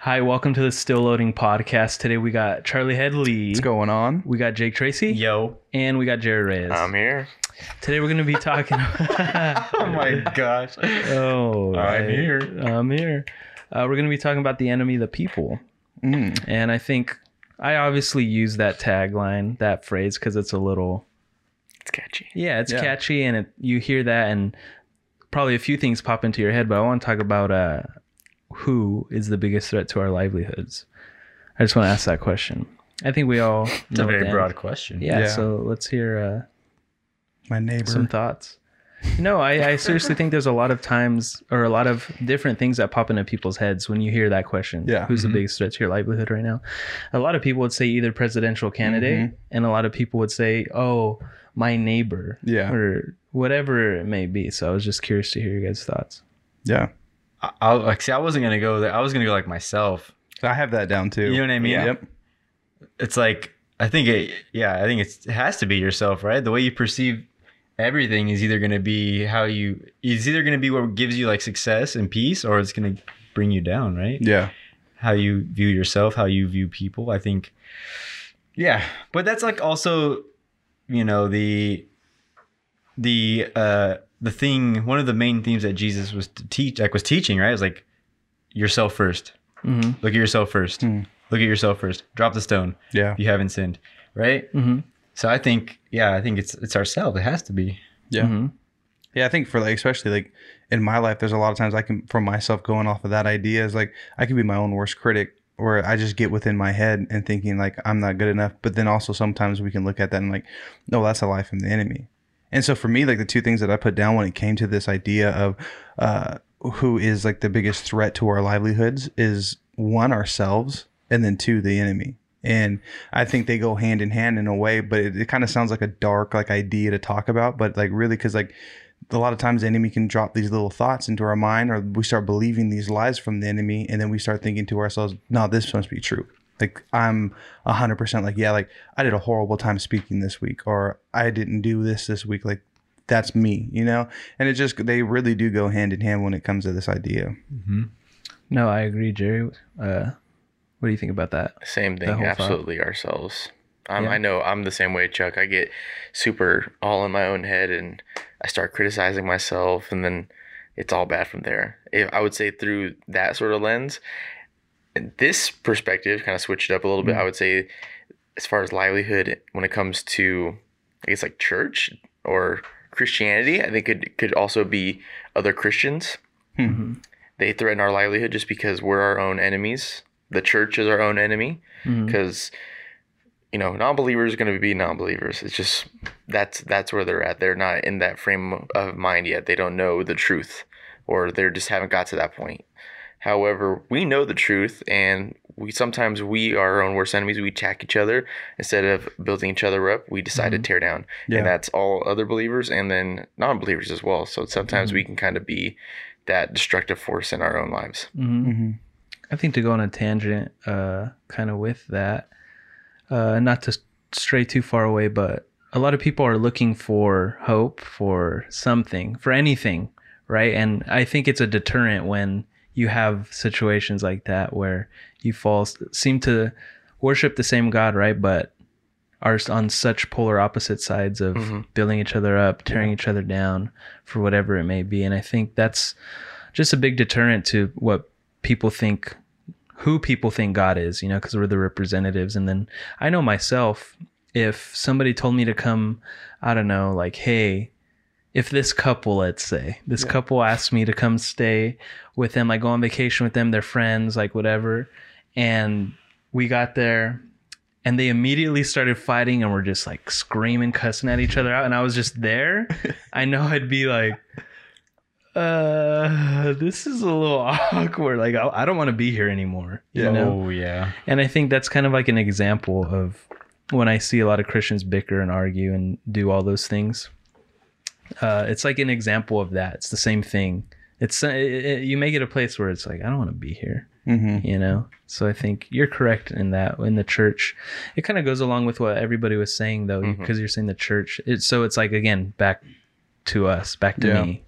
Hi, welcome to the Still Loading podcast. Today we got Charlie Headley. What's going on? We got Jake Tracy. Yo. And we got Jared Reyes. I'm here. Today we're going to be talking. Oh my gosh. oh, I'm here. I'm here. Uh, we're going to be talking about the enemy, the people. Mm. And I think I obviously use that tagline, that phrase, because it's a little, It's catchy. yeah, it's Yeah. catchy, and it, you hear that, and probably a few things pop into your head. But I want to talk about uh, who is the biggest threat to our livelihoods. I just want to ask that question. I think we all It's a very broad answer. question. Yeah, Yeah. so let's hear uh, My neighbor. some thoughts. No, I, I seriously think there's a lot of times or a lot of different things that pop into people's heads when you hear that question. Yeah. Who's Mhm. the biggest threat to your livelihood right now? A lot of people would say either presidential candidate, and a lot of people would say, oh, my neighbor. Yeah. Or whatever it may be. So I was just curious to hear your guys' thoughts. yeah. I, I like see. I wasn't gonna go there. I was gonna go like myself. I have that down too. You know what I mean? Yep. It's like I think it. Yeah, I think it's, it has to be yourself, right? The way you perceive everything is either gonna be how you. It's either gonna be what gives you like success and peace, or it's gonna bring you down, right? Yeah. how you view yourself, how you view people. I think, yeah, but that's like also, you know, the the uh the thing. One of the main themes that Jesus was to teach, like was teaching, right? It's like yourself first. Mm-hmm. Look at yourself first. Hmm. Look at yourself first. Drop the stone. Yeah. You haven't sinned, right? Mm-hmm. So I think, yeah, I think it's it's ourselves. It has to be. Yeah. Mm-hmm. Yeah. I think for like, especially like in my life, there's a lot of times I can, for myself, going off of that idea is like, I can be my own worst critic where I just get within my head and thinking like I'm not good enough. But then also sometimes we can look at that and like, no, that's a lie from the enemy. And so for me, like the two things that I put down when it came to this idea of uh, who is like the biggest threat to our livelihoods is one, ourselves, and then two, the enemy. And I think they go hand in hand in a way, but it, it kind of sounds like a dark like idea to talk about, but like really, because like a lot of times the enemy can drop these little thoughts into our mind, or we start believing these lies from the enemy, and then we start thinking to ourselves, "No, this must be true." Like I'm a hundred percent like, yeah, like I did a horrible time speaking this week, or I didn't do this this week. Like that's me, you know. And it just they really do go hand in hand when it comes to this idea. No, I agree, Jerry. Uh, what do you think about that? Same That thing. whole thought. Absolutely ourselves. Um, Yeah. I know I'm the same way, Chuck. I get super all in my own head and I start criticizing myself, and then it's all bad from there. If I would say through that sort of lens, and this perspective kind of switched up a little bit. I would say, as far as livelihood, when it comes to, I guess like church or Christianity, I think it could also be other Christians Mm-hmm. they threaten our livelihood just because we're our own enemies. The church is our own enemy Mm-hmm. because you know non-believers are going to be non-believers. It's just that's that's where they're at. They're not in that frame of mind yet. They don't know the truth, or they just haven't got to that point. However, we know the truth, and we sometimes we are our own worst enemies. We attack each other instead of building each other up. We decide to tear down, Yeah. and that's all other believers and then non-believers as well. So sometimes we can kind of be that destructive force in our own lives. Mm-hmm. Mm-hmm. I think to go on a tangent, uh, kind of with that, uh, not to stray too far away, but a lot of people are looking for hope for something, for anything, right? And I think it's a deterrent when you have situations like that where you fall, seem to worship the same God, right? But are on such polar opposite sides of Mhm. building each other up, tearing each other down for whatever it may be. And I think that's just a big deterrent to what people think who people think God is, you know, because we're the representatives. And then I know myself, if somebody told me to come, I don't know, like, hey, if this couple, let's say, this couple asked me to come stay with them, like go on vacation with them, they're friends, like whatever. And we got there and they immediately started fighting and were just like screaming, cussing at each other out. And I was just there. I know I'd be like, uh, this is a little awkward. Like, I, I don't want to be here anymore. You Yeah. know? Oh yeah. And I think that's kind of like an example of when I see a lot of Christians bicker and argue and do all those things. Uh, it's like an example of that. It's the same thing. It's it, it, you make it a place where it's like I don't want to be here, Mm-hmm. you know. So I think you're correct in that. In the church, it kind of goes along with what everybody was saying though, because Mhm. you're saying the church. It, so it's like again back to us, back to Yeah. me.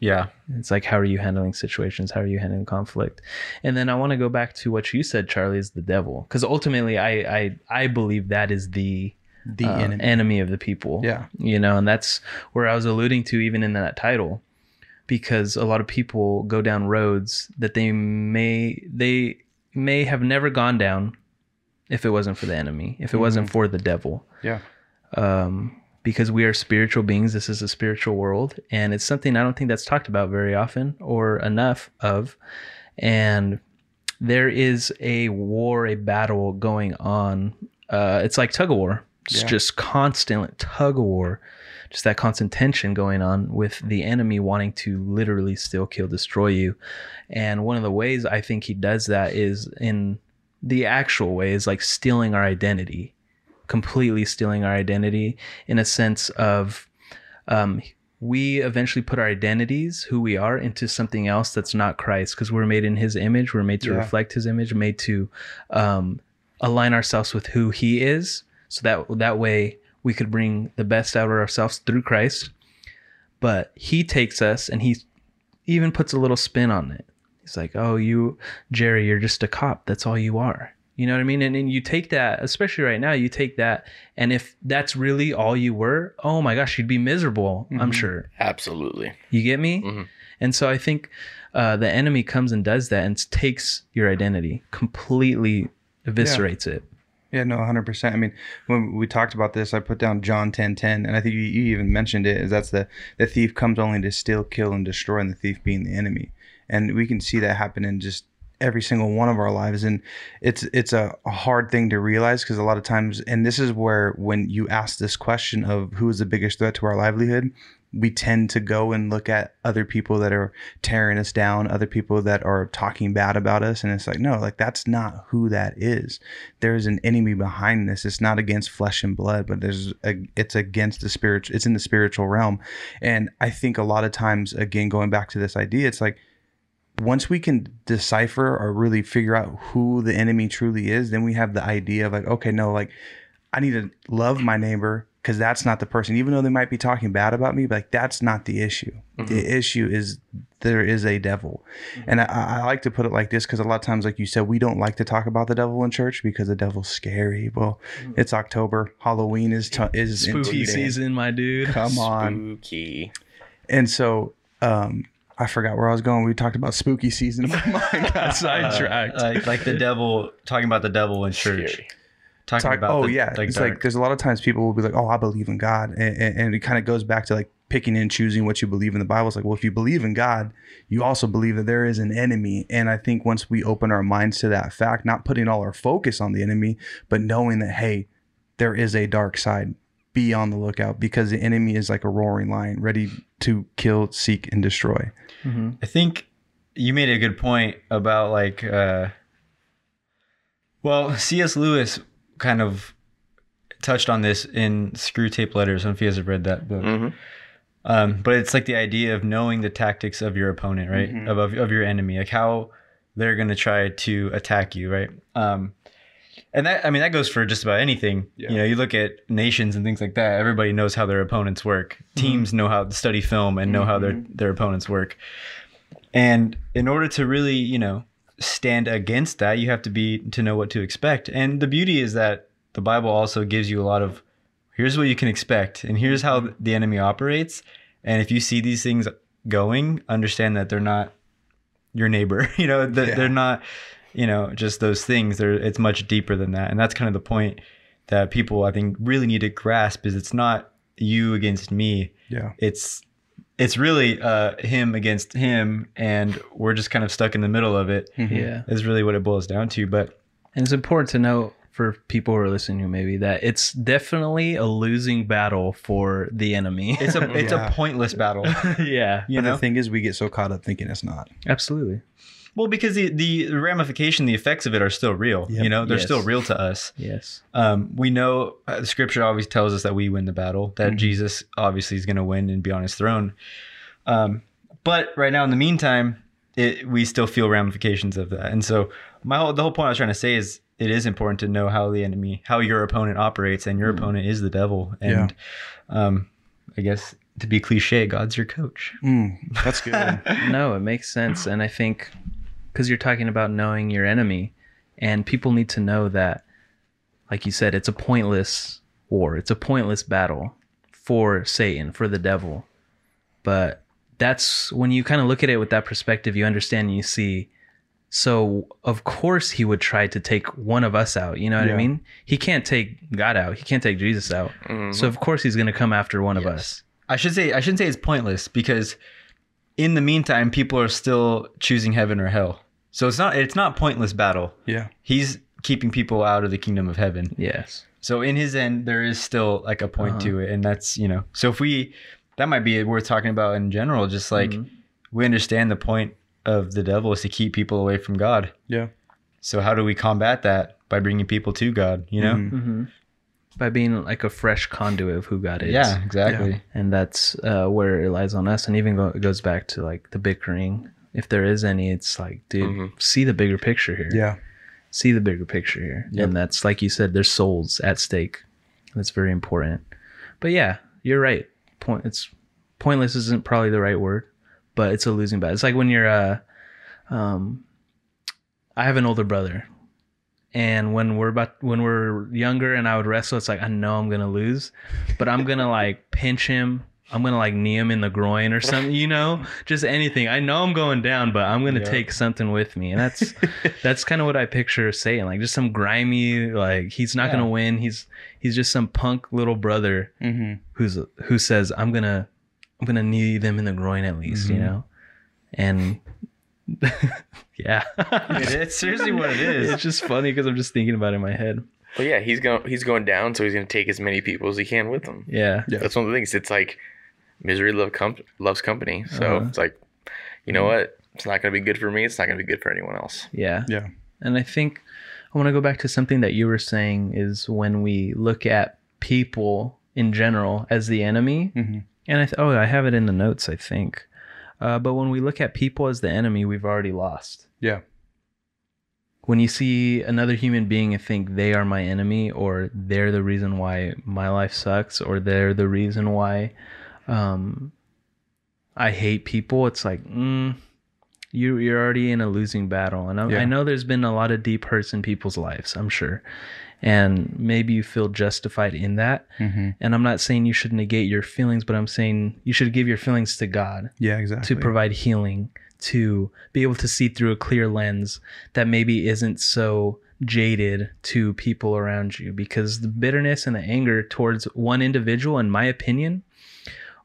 Yeah. It's like how are you handling situations? How are you handling conflict? And then I want to go back to what you said, Charlie, is the devil, because ultimately, I I I believe that is the The uh, enemy. enemy of the people. Yeah. you know, and that's where I was alluding to even in that title, because a lot of people go down roads that they may they may have never gone down if it wasn't for the enemy, if it wasn't for the devil yeah. um, because we are spiritual beings. This is a spiritual world, and it's something I don't think that's talked about very often or enough of. And there is a war, a battle going on. Uh, it's like tug of war. It's Yeah. just constant tug of war, just that constant tension going on with the enemy wanting to literally still kill, destroy you. And one of the ways I think he does that is in the actual way is like stealing our identity completely stealing our identity in a sense of um, we eventually put our identities, who we are, into something else that's not Christ because we're made in His image. We're made to Yeah. reflect His image, made to um, align ourselves with who He is, so that that way we could bring the best out of ourselves through Christ. But He takes us and He even puts a little spin on it. He's like, "Oh, you, Jerry, you're just a cop. That's all you are." You know what I mean? And, and you take that, especially right now, you take that, and if that's really all you were, oh my gosh, you'd be miserable. I'm Mhm. sure. Absolutely. You get me? Mhm. And so I think uh, the enemy comes and does that and takes your identity, completely eviscerates it. Yeah, no, 100%. I mean, when we talked about this, I put down John 10 10, and I think you, you even mentioned it, is that's the, the thief comes only to steal, kill, and destroy, and the thief being the enemy. And we can see that happen in just every single one of our lives. And it's it's a hard thing to realize because a lot of times, and this is where when you ask this question of who is the biggest threat to our livelihood, we tend to go and look at other people that are tearing us down, other people that are talking bad about us. And it's like, no, like that's not who that is. There's an enemy behind this. It's not against flesh and blood, but there's a, it's against the spirit. It's in the spiritual realm. And I think a lot of times, again, going back to this idea, it's like, once we can decipher or really figure out who the enemy truly is, then we have the idea of like, okay, no, like I need to love my neighbor because that's not the person, even though they might be talking bad about me, but like that's not the issue. The issue is there is a devil. And I, I like to put it like this because a lot of times, like you said, we don't like to talk about the devil in church because the devil's scary. Well, it's October, Halloween is t- is in Spooky two season, my dude. Come on. Spooky. And so um, I forgot where I was going. We talked about spooky season. My mind got sidetracked. Uh, like, like the devil, talking about the devil in church. Scary. Talking Talk- about oh the, yeah, like it's dark- like there's a lot of times people will be like, "Oh, I believe in God," and, and, and it kind of goes back to like picking and choosing what you believe in. The Bible It's like, well, if you believe in God, you also believe that there is an enemy. And I think once we open our minds to that fact, not putting all our focus on the enemy, but knowing that hey, there is a dark side. Be on the lookout because the enemy is like a roaring lion, ready to kill, seek, and destroy. Mhm. I think you made a good point about like uh well, C.S. Lewis kind of touched on this in Screwtape Letters. I don't know if you guys have read that book. Mhm. Um, but it's like the idea of knowing the tactics of your opponent, right? Mhm. Of, of of your enemy, like how they're going to try to attack you, right? Um, and that I mean that goes for just about anything. Yeah. You know, you look at nations and things like that. Everybody knows how their opponents work. Teams know how to study film and know how their their opponents work. And in order to really, you know, stand against that, you have to be to know what to expect. And the beauty is that the Bible also gives you a lot of here's what you can expect and here's how mm-hmm. the enemy operates. And if you see these things going, understand that they're not your neighbor. You know, that Yeah. they're not, you know, just those things. They're it's much deeper than that. And that's kind of the point that people I think really need to grasp is it's not you against me Yeah. it's it's really uh him against him and we're just kind of stuck in the middle of it Yeah. is really what it boils down to but And it's important to note for people who are listening who maybe that it's definitely a losing battle for the enemy. it's a it's Yeah. a pointless battle yeah, you but know the thing is, we get so caught up thinking it's not. absolutely. well because the the ramification the effects of it are still real Yep. you know they're Yes. still real to us Yes. um we know uh, scripture always tells us that we win the battle that Mhm. jesus obviously is going to win and be on his throne um but right now in the meantime it, we still feel ramifications of that and so my whole the whole point i was trying to say is it is important to know how the enemy how your opponent operates and your opponent is the devil and um i guess to be cliche, God's your coach. Mm, that's good. no, it makes sense. And I think because you're talking about knowing your enemy, and people need to know that, like you said, it's a pointless war, it's a pointless battle for Satan, for the devil. But that's when you kind of look at it with that perspective, you understand and you see. So, of course, he would try to take one of us out. You know what I mean? He can't take God out, he can't take Jesus out. Mhm. So, of course, he's going to come after one of us. I should say I shouldn't say it's pointless because in the meantime, people are still choosing heaven or hell. So it's not it's not pointless battle. yeah. He's keeping people out of the kingdom of heaven. Yes. So in his end, there is still like a point Uh-huh. to it, and that's you know. So if we, that might be worth talking about in general. Just like Mhm. we understand the point of the devil is to keep people away from God. Yeah. So how do we combat that by bringing people to God? You know. Mhm. hmm By being like a fresh conduit of who God is. Yeah, exactly. and that's uh, where it lies on us and even go, it goes back to like the bickering if there is any it's like dude Mhm. see the bigger picture here Yeah. see the bigger picture here Yep. and that's like you said there's souls at stake that's very important but yeah you're right point it's pointless isn't probably the right word but it's a losing battle it's like when you're uh um i have an older brother and when we're about when we're younger and i would wrestle it's like i know i'm gonna lose but i'm gonna like pinch him i'm gonna like knee him in the groin or something you know just anything i know i'm going down but i'm gonna Yeah. take something with me and that's that's kind of what i picture saying like just some grimy like he's not Yeah. gonna win he's he's just some punk little brother Mm-hmm. who's who says i'm gonna i'm gonna knee them in the groin at least you Mhm. know and yeah It- it's seriously what it is. it's just funny because i'm just thinking about it in my head But yeah, he's going he's going down, so he's going to take as many people as he can with him. yeah Yeah. That's one of the things. It's like misery love com- loves company. So Uh-huh. it's like, you know what? It's not going to be good for me. It's not going to be good for anyone else. yeah Yeah. And I think I want to go back to something that you were saying is when we look at people in general as the enemy. Mm-hmm. And I th- oh, I have it in the notes, I think. Uh, but when we look at people as the enemy, we've already lost. Yeah. When you see another human being and think they are my enemy, or they're the reason why my life sucks, or they're the reason why um, I hate people, it's like, mm, you you're already in a losing battle, and I, Yeah. I know there's been a lot of deep hurts in people's lives, I'm sure, and maybe you feel justified in that. Mm-hmm. And I'm not saying you should negate your feelings, but I'm saying you should give your feelings to God Yeah. Exactly. to provide healing, to be able to see through a clear lens that maybe isn't so jaded to people around you because the bitterness and the anger towards one individual in my opinion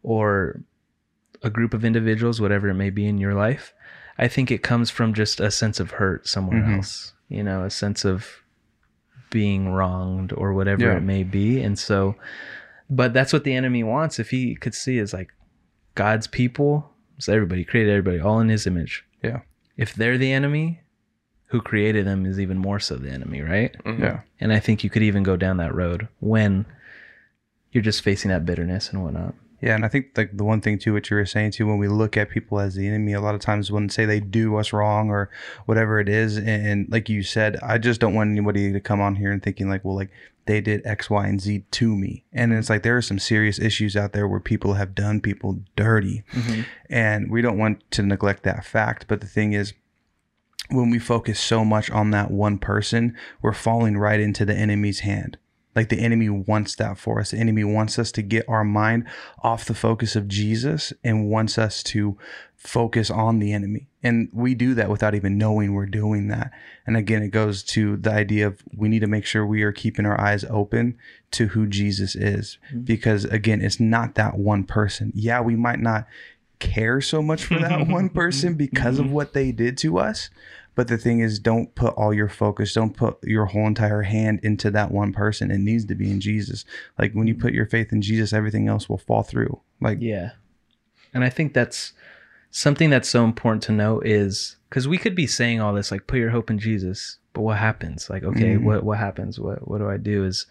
or a group of individuals whatever it may be in your life i think it comes from just a sense of hurt somewhere Mhm. else you know a sense of being wronged or whatever Yeah. it may be and so but that's what the enemy wants if he could see is like god's people so everybody created everybody all in his image Yeah. if they're the enemy who created them is even more so the enemy right Mhm. Yeah. and i think you could even go down that road when you're just facing that bitterness and whatnot Yeah, and I think like the one thing too, what you were saying too, when we look at people as the enemy, a lot of times when say they do us wrong or whatever it is, and, and like you said, I just don't want anybody to come on here and thinking like, well, like they did X, Y, and Z to me, and it's like there are some serious issues out there where people have done people dirty, mm-hmm. and we don't want to neglect that fact. But the thing is, when we focus so much on that one person, we're falling right into the enemy's hand. Like the enemy wants that for us. The enemy wants us to get our mind off the focus of Jesus and wants us to focus on the enemy. And we do that without even knowing we're doing that. And again, it goes to the idea of we need to make sure we are keeping our eyes open to who Jesus is. Mm-hmm. Because again, it's not that one person. Yeah, we might not care so much for that one person because of mm-hmm. what they did to us. But the thing is, don't put all your focus, don't put your whole entire hand into that one person. It needs to be in Jesus. Like when you put your faith in Jesus, everything else will fall through. Like, Yeah. And I think that's something that's so important to know is because we could be saying all this, like put your hope in Jesus, but what happens? Like, okay, Mhm. what what happens? What what do I do? Is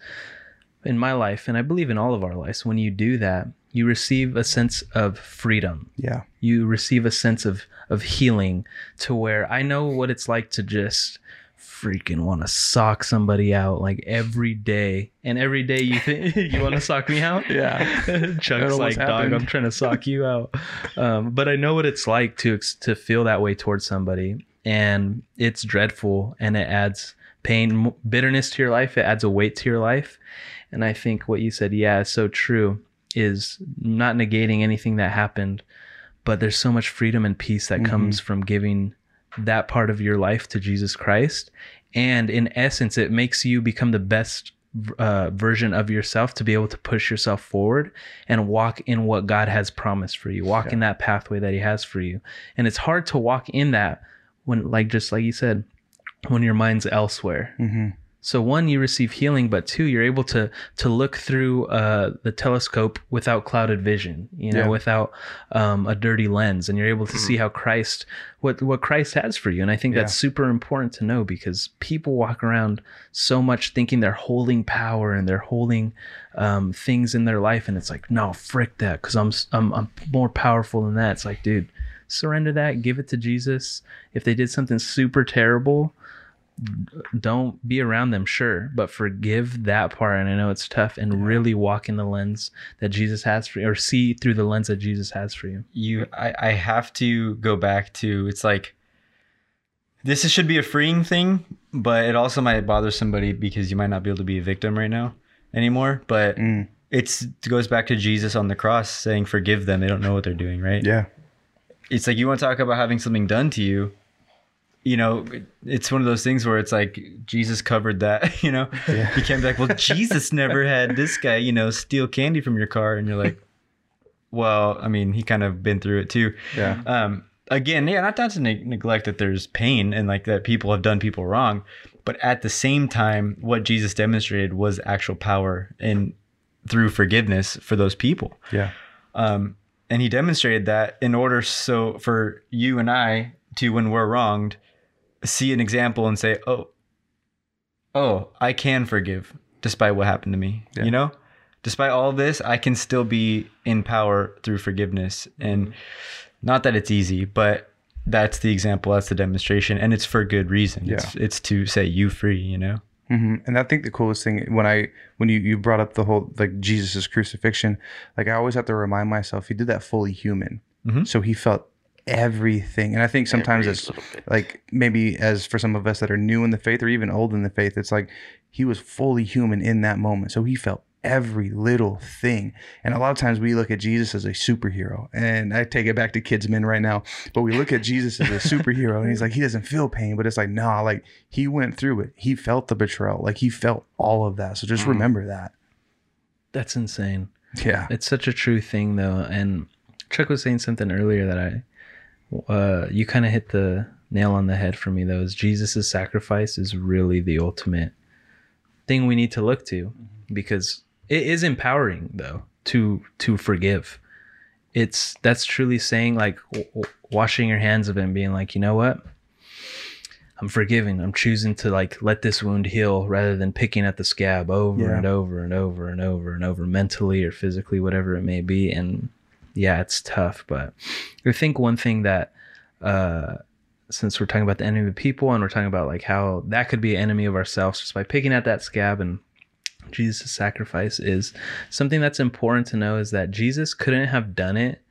in my life, and I believe in all of our lives, when you do that, you receive a sense of freedom. yeah, You receive a sense of of healing to where I know what it's like to just freaking want to sock somebody out like every day. And every day you think you want to sock me out? Yeah. Chuck's like, dog. I'm trying to sock you out. Um, but I know what it's like to to feel that way towards somebody, and it's dreadful, and it adds pain, bitterness to your life. It adds a weight to your life, and I think what you said, yeah, is so true. Is not negating anything that happened, but there's so much freedom and peace that comes from giving that part of your life to Jesus Christ. And in essence, it makes you become the best uh, version of yourself to be able to push yourself forward and walk in what God has promised for you, walk in that pathway that He has for you. And it's hard to walk in that when, like, just like you said, when your mind's elsewhere. hmm So one, you receive healing, but two, you're able to to look through uh, the telescope without clouded vision, you know, Yeah. without um, a dirty lens, and you're able to see how Christ what what Christ has for you. And I think that's super important to know because people walk around so much thinking they're holding power and they're holding um, things in their life, and it's like, no, frick that, because I'm I'm I'm more powerful than that. It's like, dude, surrender that, give it to Jesus. If they did something super terrible don't be around them, sure, but forgive that part. And I know it's tough, and really walk in the lens that Jesus has for you, or see through the lens that Jesus has for you. you I, I have to go back to it's like this should be a freeing thing but it also might bother somebody because you might not be able to be a victim right now anymore but Mm. it's it goes back to jesus on the cross saying forgive them they don't know what they're doing right Yeah. it's like you want to talk about having something done to you you know it's one of those things where it's like jesus covered that you know Yeah. you can't be like well jesus never had this guy you know steal candy from your car and you're like well i mean he kind of been through it too Yeah. um again yeah not, not to neg- neglect that there's pain and like that people have done people wrong but at the same time what jesus demonstrated was actual power and through forgiveness for those people Yeah. um, and he demonstrated that in order so for you and I to, when we're wronged, see an example and say, "Oh, oh, I can forgive despite what happened to me." Yeah. You know, despite all this, I can still be in power through forgiveness. And not that it's easy, but that's the example. That's the demonstration, and it's for good reason. It's it's to set you free. You know. Mm-hmm. And I think the coolest thing when I when you you brought up the whole like Jesus's crucifixion, like I always have to remind myself he did that fully human, Mhm. so he felt everything. And I think sometimes Every it's like maybe as for some of us that are new in the faith or even old in the faith, it's like he was fully human in that moment, so he felt every little thing. And a lot of times we look at Jesus as a superhero, and I take it back to kids men right now, but we look at Jesus as a superhero, and he's like he doesn't feel pain, but it's like nah, like he went through it. He felt the betrayal, like he felt all of that. So just mm. remember that. That's insane. Yeah. It's such a true thing, though. And Chuck was saying something earlier that I, uh, you kind of hit the nail on the head for me. Though, is Jesus' sacrifice is really the ultimate thing we need to look to, because it is empowering, though, to to forgive. It's that's truly saying like w- w- washing your hands of it and being like, you know what, I'm forgiving. I'm choosing to like let this wound heal rather than picking at the scab over Yeah. and over and over and over and over, mentally or physically, whatever it may be. And yeah, it's tough. But I think one thing that, uh, since we're talking about the enemy of people and we're talking about like how that could be an enemy of ourselves just by picking at that scab and Jesus' sacrifice is something that's important to know is that Jesus couldn't have done it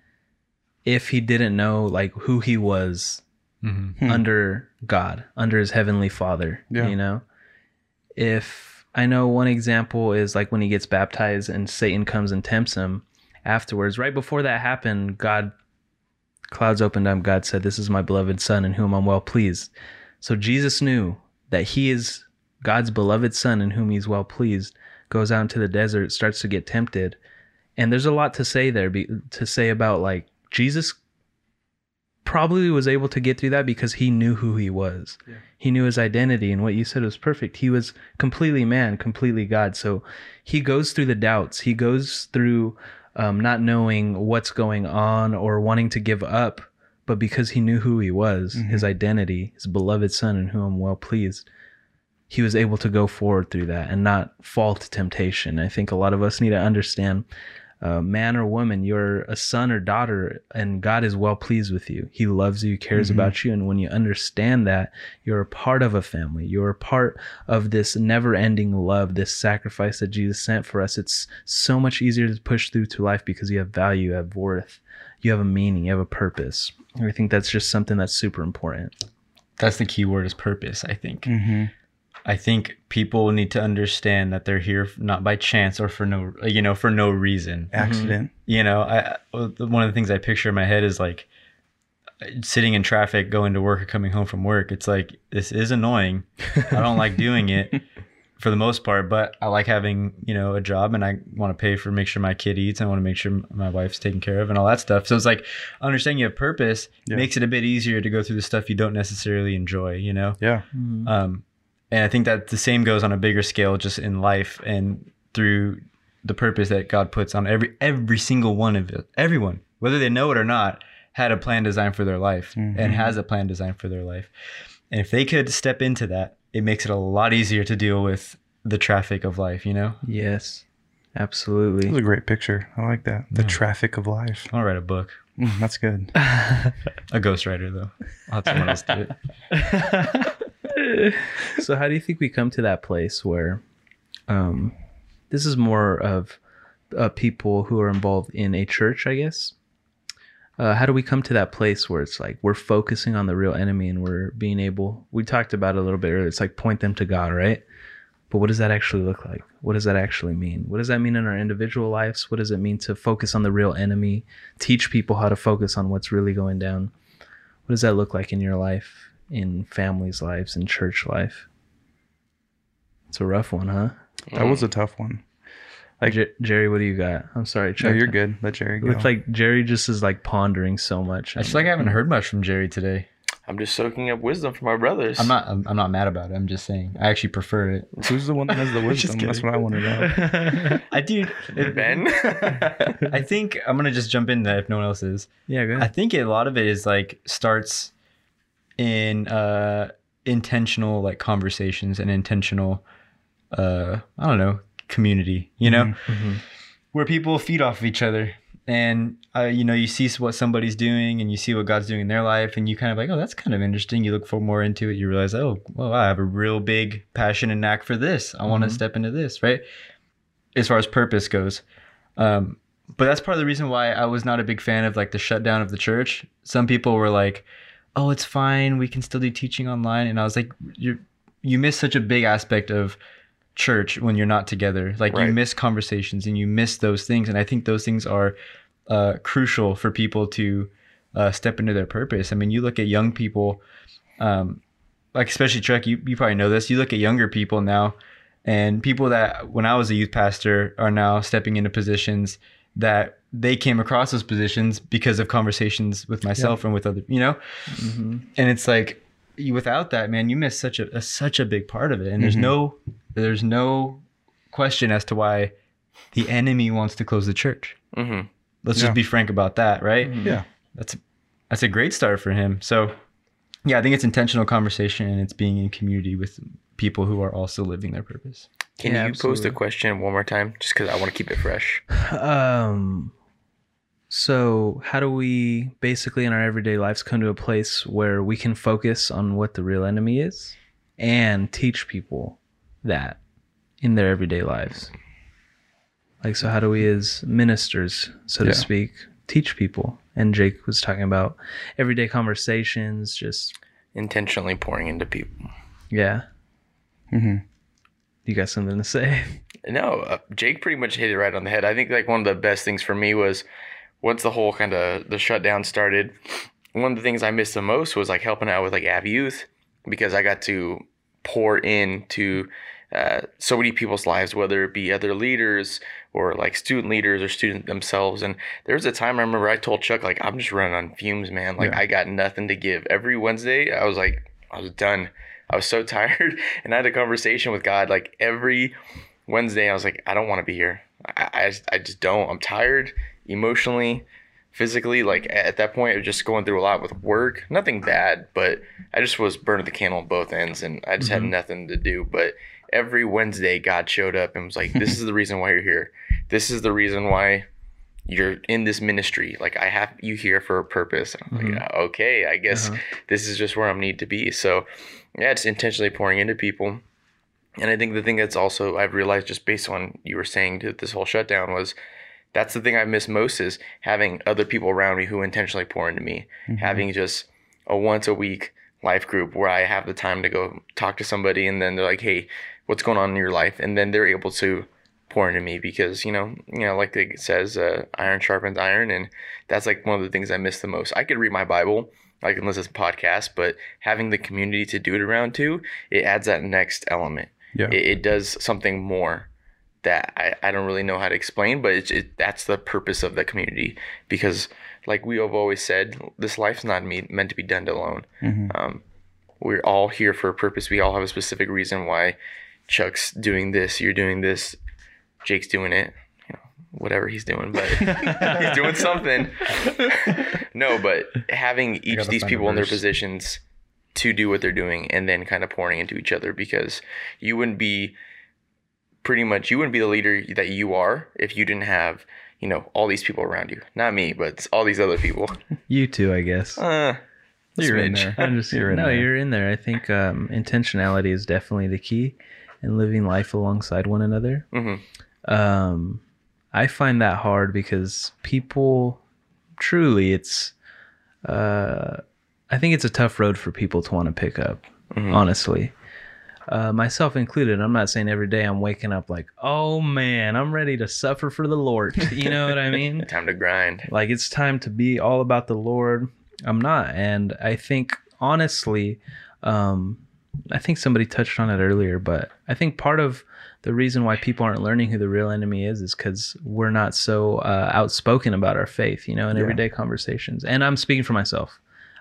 if he didn't know like who he was Mm-hmm. Hmm. under God, under his heavenly father. Yeah. You know? If I know one example is like when he gets baptized and Satan comes and tempts him afterwards, right before that happened, God clouds opened up, God said, This is my beloved son in whom I'm well pleased. So Jesus knew that he is God's beloved son in whom he's well pleased, goes out into the desert, starts to get tempted. And there's a lot to say there to say about like Jesus probably was able to get through that because he knew who he was. He knew his identity and what you said was perfect. He was completely man, completely God. So he goes through the doubts. He goes through um, not knowing what's going on or wanting to give up, but because he knew who he was, his identity, his beloved son in whom I'm well pleased, he was able to go forward through that and not fall to temptation. I think a lot of us need to understand uh, man or woman, you're a son or daughter, and God is well pleased with you. He loves you, cares Mhm. about you. And when you understand that, you're a part of a family. You're a part of this never ending love, this sacrifice that Jesus sent for us. It's so much easier to push through to life because you have value, you have worth, you have a meaning, you have a purpose. And I think that's just something that's super important. That's the key word is purpose, I think. Mm-hmm. I think people need to understand that they're here not by chance or for no, you know, for no reason. Accident. You know, I one of the things I picture in my head is like sitting in traffic, going to work or coming home from work. It's like this is annoying. I don't like doing it for the most part, but I like having you know a job, and I want to pay for make sure my kid eats. I want to make sure my wife's taken care of, and all that stuff. So it's like understanding you have purpose Yeah. makes it a bit easier to go through the stuff you don't necessarily enjoy. You know. Yeah. Um, and I think that the same goes on a bigger scale, just in life and through the purpose that God puts on every every single one of it. Everyone, whether they know it or not, had a plan designed for their life Mhm. and has a plan designed for their life. And if they could step into that, it makes it a lot easier to deal with the traffic of life. You know, Yes, absolutely. was a great picture. I like that. The Yeah. traffic of life. I'll write a book. Mm, that's good. A ghostwriter though. I'll have someone else do it. so how do you think we come to that place where um this is more of uh, people who are involved in a church i guess? Uh, how do we come to that place where it's like we're focusing on the real enemy and we're being able we talked about it a little bit earlier it's like point them to god right? But what does that actually look like? What does that actually mean? What does that mean in our individual lives? What does it mean to focus on the real enemy? Teach people how to focus on what's really going down? What does that look like in your life in families' lives and church life? It's a rough one, huh? That was a tough one. Like- Jer- Jerry, what do you got? I'm sorry, No, you're good. Let Jerry go. looks like Jerry just is like pondering so much. I feel like I haven't heard much from Jerry today. I'm just soaking up wisdom from my brothers. I'm not. I'm, I'm not mad about it. I'm just saying. I actually prefer it. Who's the one that has the Just wisdom? That's what I want to know. I do. Ben. I think I'm gonna just jump in there if no one else is. yeah, go ahead. I think a lot of it is like starts in uh intentional like conversations and intentional uh I don't know community. You know, Mhm. Mhm. where people feed off of each other. And uh, you know you see what somebody's doing and you see what god's doing in their life and you kind of like oh that's kind of interesting. You look for more into it. You realize oh well i have a real big passion and knack for this. I want to step into this right? As far as purpose goes. Um, but that's part of the reason why i was not a big fan of like the shutdown of the church. Some people were like oh it's fine we can still do teaching online and i was like you you miss such a big aspect of church when you're not together. Like you miss conversations and you miss those things and i think those things are uh, crucial for people to uh, step into their purpose. I mean you look at young people um, like especially Chuck, you, you probably know this you look at younger people now and people that when i was a youth pastor are now stepping into positions that they came across those positions because of conversations with myself and with other you know Mhm. and it's like you, without that man you miss such a, a such a big part of it and there's Mhm. no there's no question as to why the enemy wants to close the church hmm let's Yeah. just be frank about that right Mhm. Yeah. that's that's a great start for him so yeah i think it's intentional conversation and it's being in community with people who are also living their purpose Can Yeah, you post absolutely. a question one more time? Just because I want to keep it fresh. Um. So, how do we basically in our everyday lives come to a place where we can focus on what the real enemy is and teach people that in their everyday lives? Like, so how do we, as ministers, so Yeah. to speak, teach people? And Jake was talking about everyday conversations, just, Intentionally pouring into people. yeah. hmm You got something to say? No, uh, Jake pretty much hit it right on the head. I think like one of the best things for me was once the whole kind of the shutdown started. One of the things I missed the most was like helping out with like Av Youth because I got to pour into uh, so many people's lives, whether it be other leaders or like student leaders or students themselves. And there was a time I remember I told Chuck like I'm just running on fumes, man. Like Yeah. I got nothing to give. Every Wednesday I was like I was done. I was so tired, and I had a conversation with God like every Wednesday, I was like, I don't want to be here. I, I, I just don't. I'm tired emotionally, physically. Like at that point, I was just going through a lot with work. Nothing bad, but I just was burning the candle on both ends and I just had Mhm. nothing to do. But every Wednesday, God showed up and was like, This is the reason why you're here. This is the reason why you're in this ministry. Like I have you here for a purpose. I'm Mhm. like, okay, I guess Uh-huh. this is just where I need to be. So yeah, it's intentionally pouring into people. And I think the thing that's also I've realized just based on you were saying this whole shutdown was that's the thing I miss most is having other people around me who intentionally pour into me. Having just a once a week life group where I have the time to go talk to somebody and then they're like, Hey, what's going on in your life? And then they're able to pour into me because, you know, you know, like it says, uh, iron sharpens iron and that's like one of the things I miss the most. I could read my Bible, I can listen to podcasts, but having the community to do it around too, it adds that next element. Yeah. It, it does something more that I, I don't really know how to explain, but it's it, that's the purpose of the community because, like we have always said, this life's not me, meant to be done alone. Mhm. Um, we're all here for a purpose. We all have a specific reason why Chuck's doing this, you're doing this, Jake's doing it, you know, whatever he's doing, but he's doing something. no, but having each gotta these people in their positions to do what they're doing and then kind of pouring into each other because you wouldn't be pretty much you wouldn't be the leader that you are if you didn't have you know all these people around you not me but all these other people You too, I guess. uh, You're in there. I'm just You're in no, there. you're in there. I think um, intentionality is definitely the key, and living life alongside one another. Mhm. Um, I find that hard because people, truly, it's. Uh, I think it's a tough road for people to want to pick up. Mhm. Honestly, uh, myself included. I'm not saying every day I'm waking up like, oh man, I'm ready to suffer for the Lord. You know what I mean? time to grind like it's time to be all about the lord i'm not and i think honestly um i think somebody touched on it earlier but i think part of the reason why people aren't learning who the real enemy is is because we're not so uh, outspoken about our faith you know in Yeah. everyday conversations and i'm speaking for myself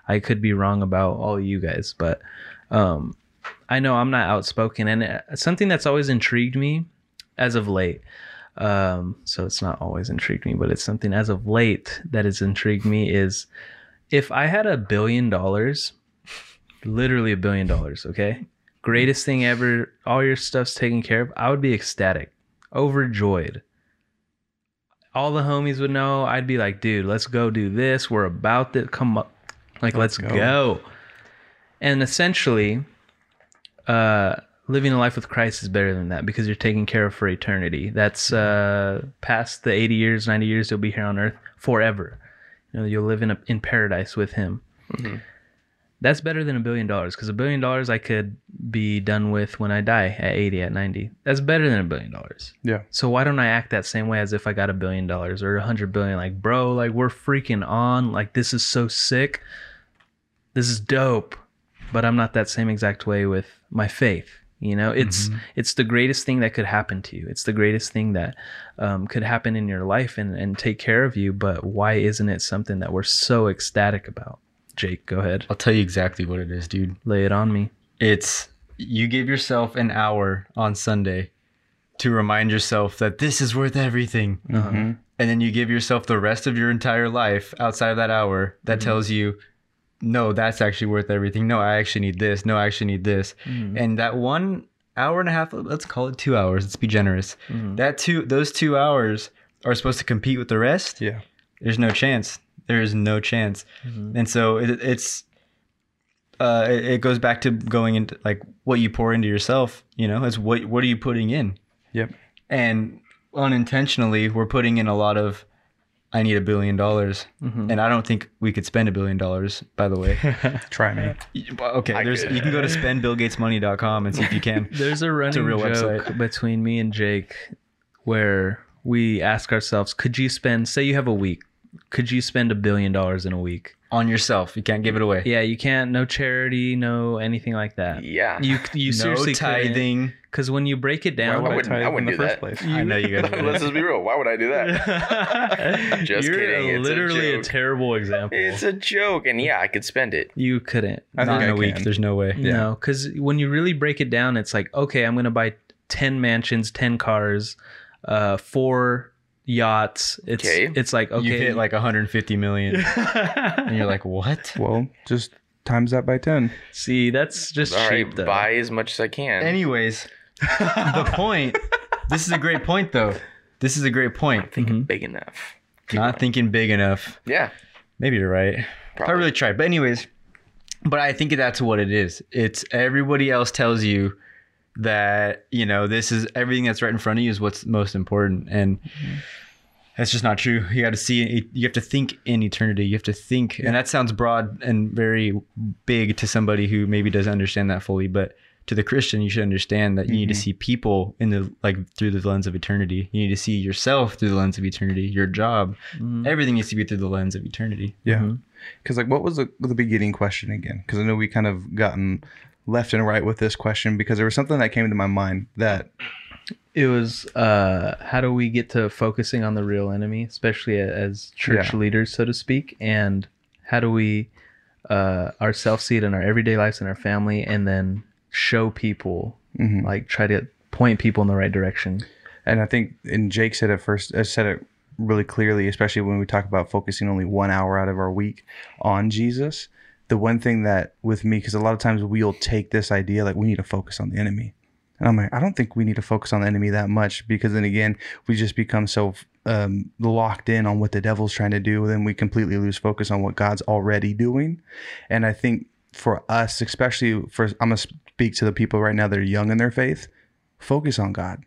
i could be wrong about all you guys but um i know i'm not outspoken and uh, something that's always intrigued me as of late um so it's not always intrigued me but it's something as of late that has intrigued me is if i had a billion dollars literally a billion dollars okay greatest thing ever all your stuff's taken care of i would be ecstatic overjoyed all the homies would know i'd be like dude let's go do this we're about to come up like let's, Let's go. go. and essentially uh living a life with christ is better than that because you're taken care of for eternity. That's uh past the 80 years 90 years you'll be here on earth forever. You know you'll live in a, in paradise with him. Mhm. that's better than a billion dollars because a billion dollars i could be done with when i die at 80 at 90 that's better than a billion dollars. Yeah. so why don't i act that same way as if i got a billion dollars or a hundred billion? Like bro like we're freaking on. Like this is so sick. This is dope. But i'm not that same exact way with my faith you know? It's it's the greatest thing that could happen to you. It's the greatest thing that um, could happen in your life and, and take care of you but why isn't it something that we're so ecstatic about? Jake go ahead. I'll tell you exactly what it is, dude. lay it on me. It's you give yourself an hour on Sunday to remind yourself that this is worth everything. Mhm. And then you give yourself the rest of your entire life outside of that hour that tells you, no, that's actually worth everything. No, I actually need this. No, I actually need this. And that one hour and a half, let's call it two hours. Let's be generous. That two, those two hours are supposed to compete with the rest. Yeah. There's no chance. There is no chance. Mm-hmm. And so it, it's, uh, it, it goes back to going into like what you pour into yourself. You know, it's what what are you putting in? Yep. And unintentionally, we're putting in a lot of. I need a billion dollars, Mhm. and I don't think we could spend a billion dollars. By the way, Try me. okay, I there's could. you can go to spendbillgatesmoney.com and see if you can. There's a running real joke website. between me and Jake where we ask ourselves, could you spend, say you have a week, could you spend a billion dollars in a week? on yourself. You can't give it away. Yeah, you can't, no charity, no anything like that. yeah You, you no seriously tithing. Because when you break it Why down, would I wouldn't- tithe I wouldn't in the do first that. place? I know you guys. let's just be real why would i do that Just You're kidding, it's a literally a, joke. terrible example. it's a joke and yeah i could spend it you couldn't. I Not in I a week. can. There's no way. No, because when you really break it down, it's like, okay, I'm going to buy 10 mansions, 10 cars, uh, four yachts. It's, Okay. it's like, okay. You hit like 150 million, and you're like, what? Well, just times that by 10. See, that's just all cheap, right though. buy as much as i can Anyways, the point. This is a great point, though. This is a great point. think Mhm. big enough not thinking big enough. Yeah. Maybe you're right. I really tried. But anyways, but I think that's what it is. It's everybody else tells you that, you know, this is everything that's right in front of you is what's most important. And mm-hmm. that's just not true. You got to see you have to think in eternity. You have to think and that sounds broad and very big to somebody who maybe doesn't understand that fully, but to the Christian, you should understand that you need to mm-hmm. see people in the like through the lens of eternity. You need to see yourself through the lens of eternity. Your job, mm-hmm. everything needs to be through the lens of eternity. Yeah. Because like, what was the, the beginning question again? Because I know we kind of gotten left and right with this question because there was something that came to my mind that It was uh, how do we get to focusing on the real enemy, especially as church Yeah. leaders, so to speak, and how do we uh, ourselves see it in our everyday lives in our family, and then show people, Mhm. like try to point people in the right direction. And I think, and Jake said it first, uh, said it really clearly, especially when we talk about focusing only one hour out of our week on Jesus. The one thing that with me, because a lot of times we'll take this idea like we need to focus on the enemy. And I'm like, I don't think we need to focus on the enemy that much because then again, we just become so um, locked in on what the devil's trying to do. Then we completely lose focus on what God's already doing. And I think for us, especially for, I'm going to speak to the people right now that are young in their faith, focus on God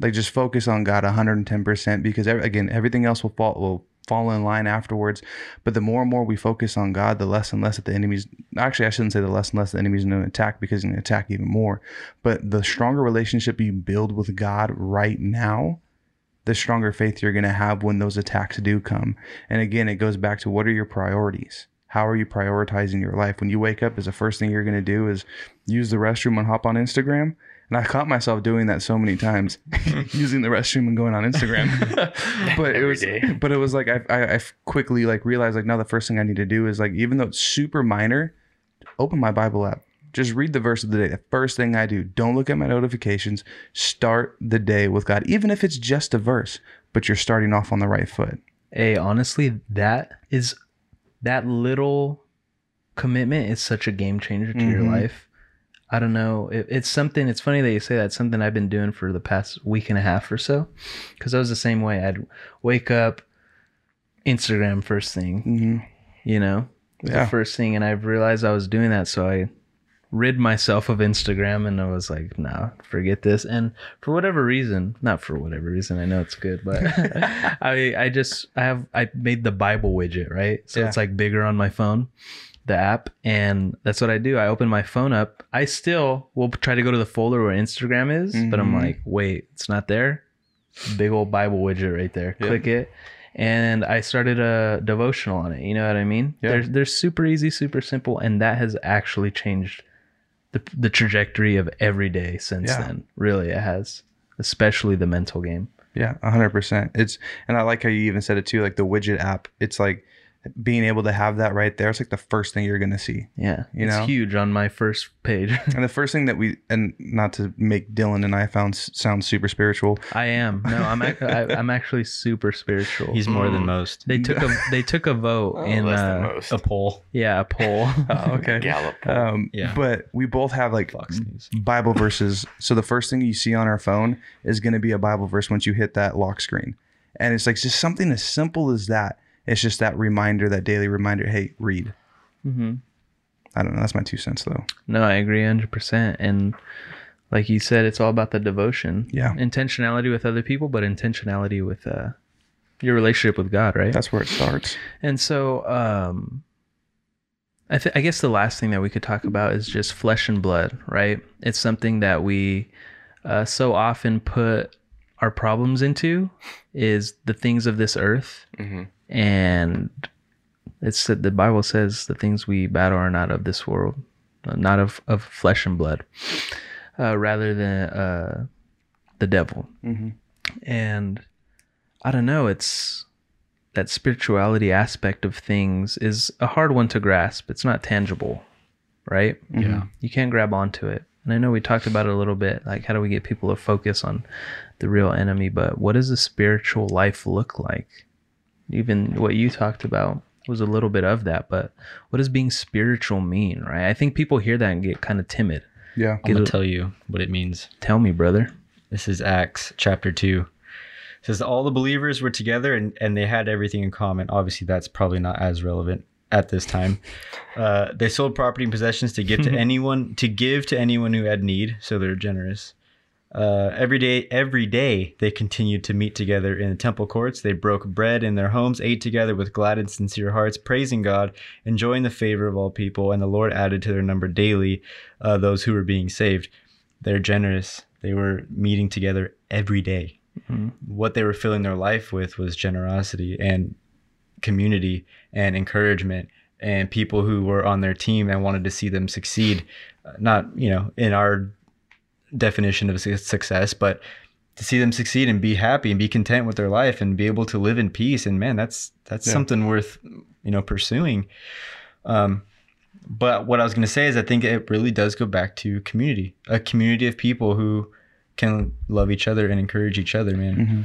like just focus on God 110% because again everything else will fall will fall in line afterwards. But the more and more we focus on God the less and less that the enemies actually I shouldn't say the less and less the enemies going to attack because he's going to attack even more. But the stronger relationship you build with God right now the stronger faith you're going to have when those attacks do come. And again it goes back to what are your priorities? How are you prioritizing your life? When you wake up is the first thing you're going to do is use the restroom and hop on Instagram and I caught myself doing that so many times, using the restroom and going on Instagram. but it was, day. but it was like I, I, I quickly like realized like now the first thing I need to do is like even though it's super minor, open my Bible app. Just read the verse of the day. The first thing I do, don't look at my notifications. Start the day with God, even if it's just a verse, but you're starting off on the right foot. Hey, honestly, that is that little commitment is such a game changer to your Mhm. life. I don't know. It, it's something. It's funny that you say that. It's something I've been doing for the past week and a half or so, because I was the same way. I'd wake up, Instagram first thing, Mm-hmm. you know, Yeah. the first thing, and I've realized I was doing that, so I rid myself of Instagram, and I was like, nah, forget this. And for whatever reason, not for whatever reason, I know it's good, but I I just I have I made the Bible widget right, so Yeah. it's like bigger on my phone, the app, and that's what I do. I open my phone up. I still will try to go to the folder where Instagram is, but I'm Mhm. like, wait, it's not there. Big old Bible widget right there. Yeah. Click it and I started a devotional on it. You know what I mean? Yeah. They're they're super easy, super simple, and that has actually changed the the trajectory of every day since Yeah. then. Really, it has, especially the mental game. Yeah, hundred percent. It's and I like how you even said it too, like the widget app. It's like being able to have that right there. It's like the first thing you're gonna see. Yeah, You it's know? huge on my first page. And the first thing that we and not to make Dylan and I found sound super spiritual. I am no, I'm ac- I, I'm actually super spiritual. He's more than Mm. most. they took a they took a vote Oh, in uh, most. A poll. yeah a poll. Oh, okay. Gallup. Um, Yeah. But we both have like Fox News. Bible verses. So the first thing you see on our phone is going to be a Bible verse once you hit that lock screen. And it's like just something as simple as that. It's just that reminder, that daily reminder. Hey, read. hmm I don't know. That's my two cents though. No, I agree 100%. And like you said, it's all about the devotion. Yeah. Intentionality with other people, but intentionality with uh, your relationship with God, right? That's where it starts. and so, um, I, th- I guess the last thing that we could talk about is just flesh and blood, right? It's something that we uh, so often put our problems into is the things of this earth. hmm And it's that the Bible says the things we battle are not of this world, uh, not of, of flesh and blood, uh, rather than uh, the devil. Mm-hmm. And I don't know, it's that spirituality aspect of things is a hard one to grasp. It's not tangible, right? Yeah. You can't grab onto it. And I know we talked about it a little bit like, how do we get people to focus on the real enemy? But what does a spiritual life look like? Even what you talked about was a little bit of that, but what does being spiritual mean, right? I think people hear that and get kind of timid. Yeah. I'm going Get to tell you what it means. Tell me, brother. This is Acts chapter 2, says all the believers were together and, and they had everything in common. Obviously, that's probably not as relevant at this time. Uh, they sold property and possessions to give to anyone to give to anyone who had need. So they're generous. Uh, every day, every day, they continued to meet together in the temple courts. They broke bread in their homes, ate together with glad and sincere hearts, praising God, enjoying the favor of all people. And the Lord added to their number daily uh, those who were being saved. They're generous. They were meeting together every day. What they were filling their life with was generosity and community and encouragement and people who were on their team and wanted to see them succeed. Uh, Not, you know, in our definition of success, but to see them succeed and be happy and be content with their life and be able to live in peace. And man, that's that's Yeah. something worth you know pursuing. Um, but what I was going to say is, I think it really does go back to community, a community of people who can love each other and encourage each other. Man, Mm-hmm.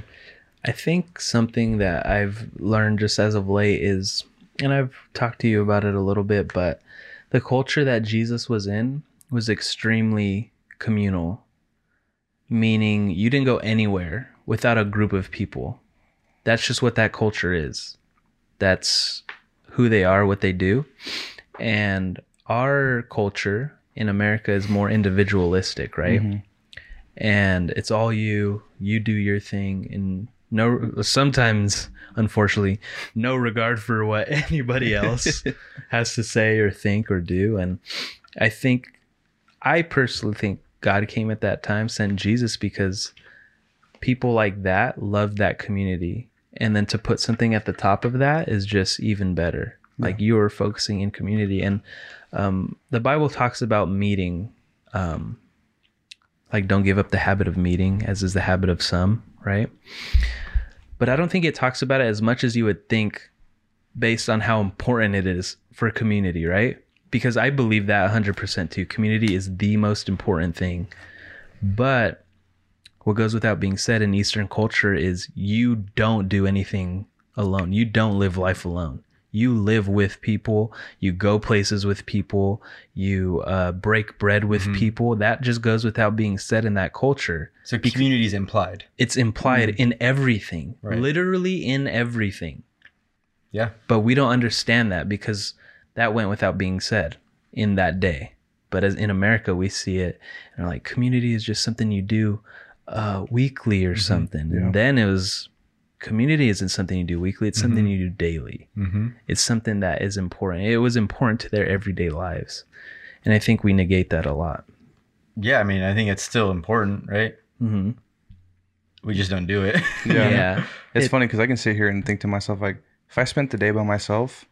I think something that I've learned just as of late is, and I've talked to you about it a little bit, but the culture that Jesus was in was extremely communal, meaning you didn't go anywhere without a group of people. That's just what that culture is. That's who they are, what they do. And our culture in America is more individualistic, right? Mm-hmm. and it's all you you do your thing and no sometimes unfortunately no regard for what anybody else has to say or think or do. And i think i personally think god came at that time sent jesus because people like that love that community. And then to put something at the top of that is just even better. Like you are focusing in community. And um, the bible talks about meeting um, like don't give up the habit of meeting as is the habit of some right but i don't think it talks about it as much as you would think based on how important it is for community right? Because i believe that 100% too. Community is the most important thing. But what goes without being said in eastern culture is you don't do anything alone. You don't live life alone you live with people you go places with people you uh, break bread with people. That just goes without being said in that culture. So community is implied. it's implied in everything. Right. literally in everything. Yeah, but we don't understand that because that went without being said in that day. But as in america we see it and like community is just something you do uh, weekly or something. Yeah. and then it was community isn't something you do weekly it's something you do daily mm-hmm. it's something that is important it was important to their everyday lives and i think we negate that a lot yeah. I mean, I think it's still important, right? hmm We just don't do it. Yeah. yeah It's It- funny because I can sit here and think to myself, like, if I spent the day by myself,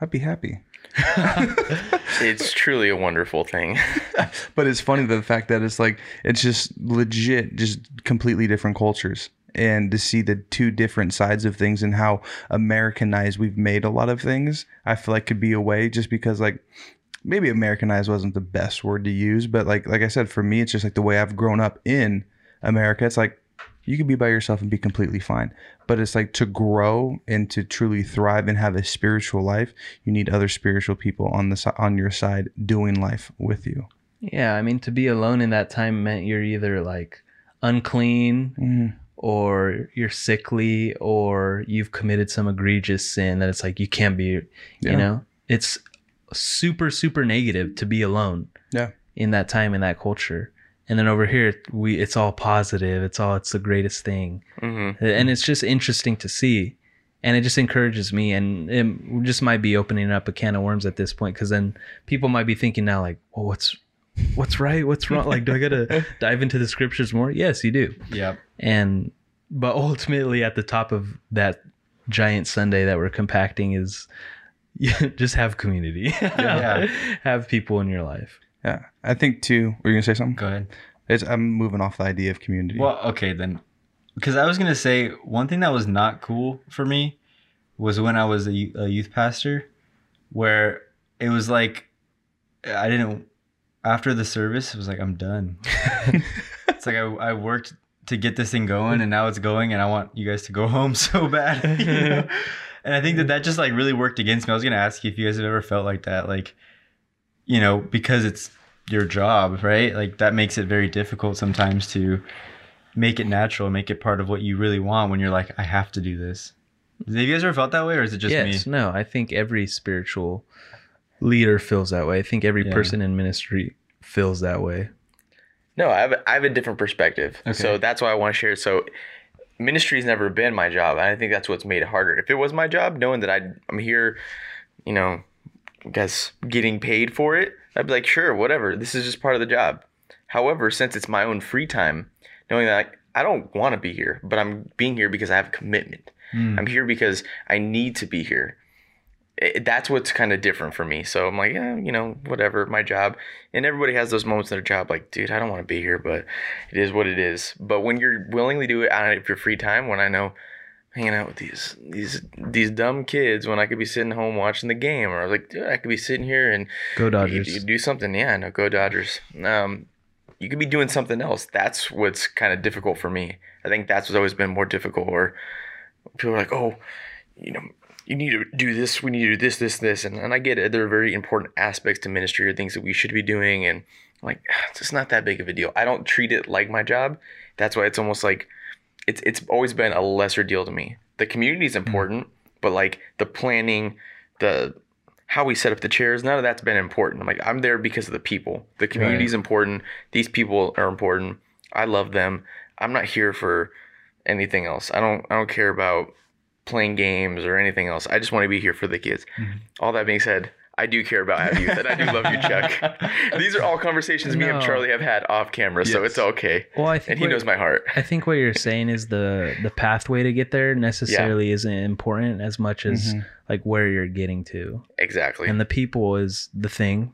I'd be happy. It's truly a wonderful thing. But it's funny the fact that it's like it's just legit, just completely different cultures. And to see the two different sides of things and how Americanized we've made a lot of things, I feel like could be a way just because like maybe Americanized wasn't the best word to use, but like like I said, for me it's just like the way I've grown up in America. It's like you can be by yourself and be completely fine. But it's like to grow and to truly thrive and have a spiritual life, you need other spiritual people on the on your side doing life with you. yeah i mean to be alone in that time meant you're either like unclean Mm, or you're sickly or you've committed some egregious sin that it's like you can't be Yeah. you know? It's super super negative to be alone Yeah. in that time in that culture. And then over here we it's all positive. It's all it's the greatest thing. Hmm and it's just interesting to see. And it just encourages me. And it just might be opening up a can of worms at this point because then people might be thinking now like well what's what's right what's wrong like do i gotta dive into the scriptures more yes you do yeah. and but ultimately at the top of that giant sunday that we're compacting is just have community Yeah. have people in your life Yeah, I think too. Were you gonna say something? Go ahead. It's, I'm moving off the idea of community. Well, okay then, because I was gonna say one thing that was not cool for me was when I was a youth pastor, where it was like I didn't after the service. It was like I'm done. it's like I, I worked to get this thing going, and now it's going, and I want you guys to go home so bad. you know? And I think that that just like really worked against me. I was gonna ask you if you guys have ever felt like that, like you know, because it's your job, right? Like that makes it very difficult sometimes to make it natural, make it part of what you really want when you're like, I have to do this. Have you guys ever felt that way, or is it just yes, me? no. I think every spiritual leader feels that way. I think every Yeah. person in ministry feels that way. No, I have, I have a different perspective. Okay. So that's why I want to share. So ministry's never been my job. And I think that's what's made it harder. If it was my job, knowing that I, I'm here, you know, I guess getting paid for it, I'd be like, sure, whatever. This is just part of the job. However, since it's my own free time, knowing that like, I don't want to be here, but I'm being here because I have a commitment. Mm. I'm here because I need to be here. It, that's what's kind of different for me. So I'm like, yeah, you know, whatever, my job. And everybody has those moments in their job, like, dude, I don't want to be here, but it is what it is. But when you're willingly do it out of your free time, when I know hanging out with these these these dumb kids, when I could be sitting home watching the game, or I was like, dude, I could be sitting here and Go you, Dodgers. you do something. Yeah, no, go Dodgers. Um, you could be doing something else. That's what's kind of difficult for me. I think that's what's always been more difficult. Or people are like, oh, you know, you need to do this. We need to do this, this, this, and, and I get it. There are very important aspects to ministry or things that we should be doing, and I'm like it's just not that big of a deal. I don't treat it like my job. That's why it's almost like it's it's always been a lesser deal to me. The community is hmm. important, but like the planning, the how we set up the chairs, none of that's been important. I'm like, I'm there because of the people. The community is important. These people are important. I love them. I'm not here for anything else. I don't I don't care about playing games or anything else. I just want to be here for the kids. All that being said, I do care about youth and I do love you, Chuck. These are all conversations me and Charlie have had off camera, so it's okay. Well, I think And he knows my heart. I think what you're saying is the the pathway to get there necessarily isn't important as much as Mhm. like where you're getting to. Exactly. And the people is the thing.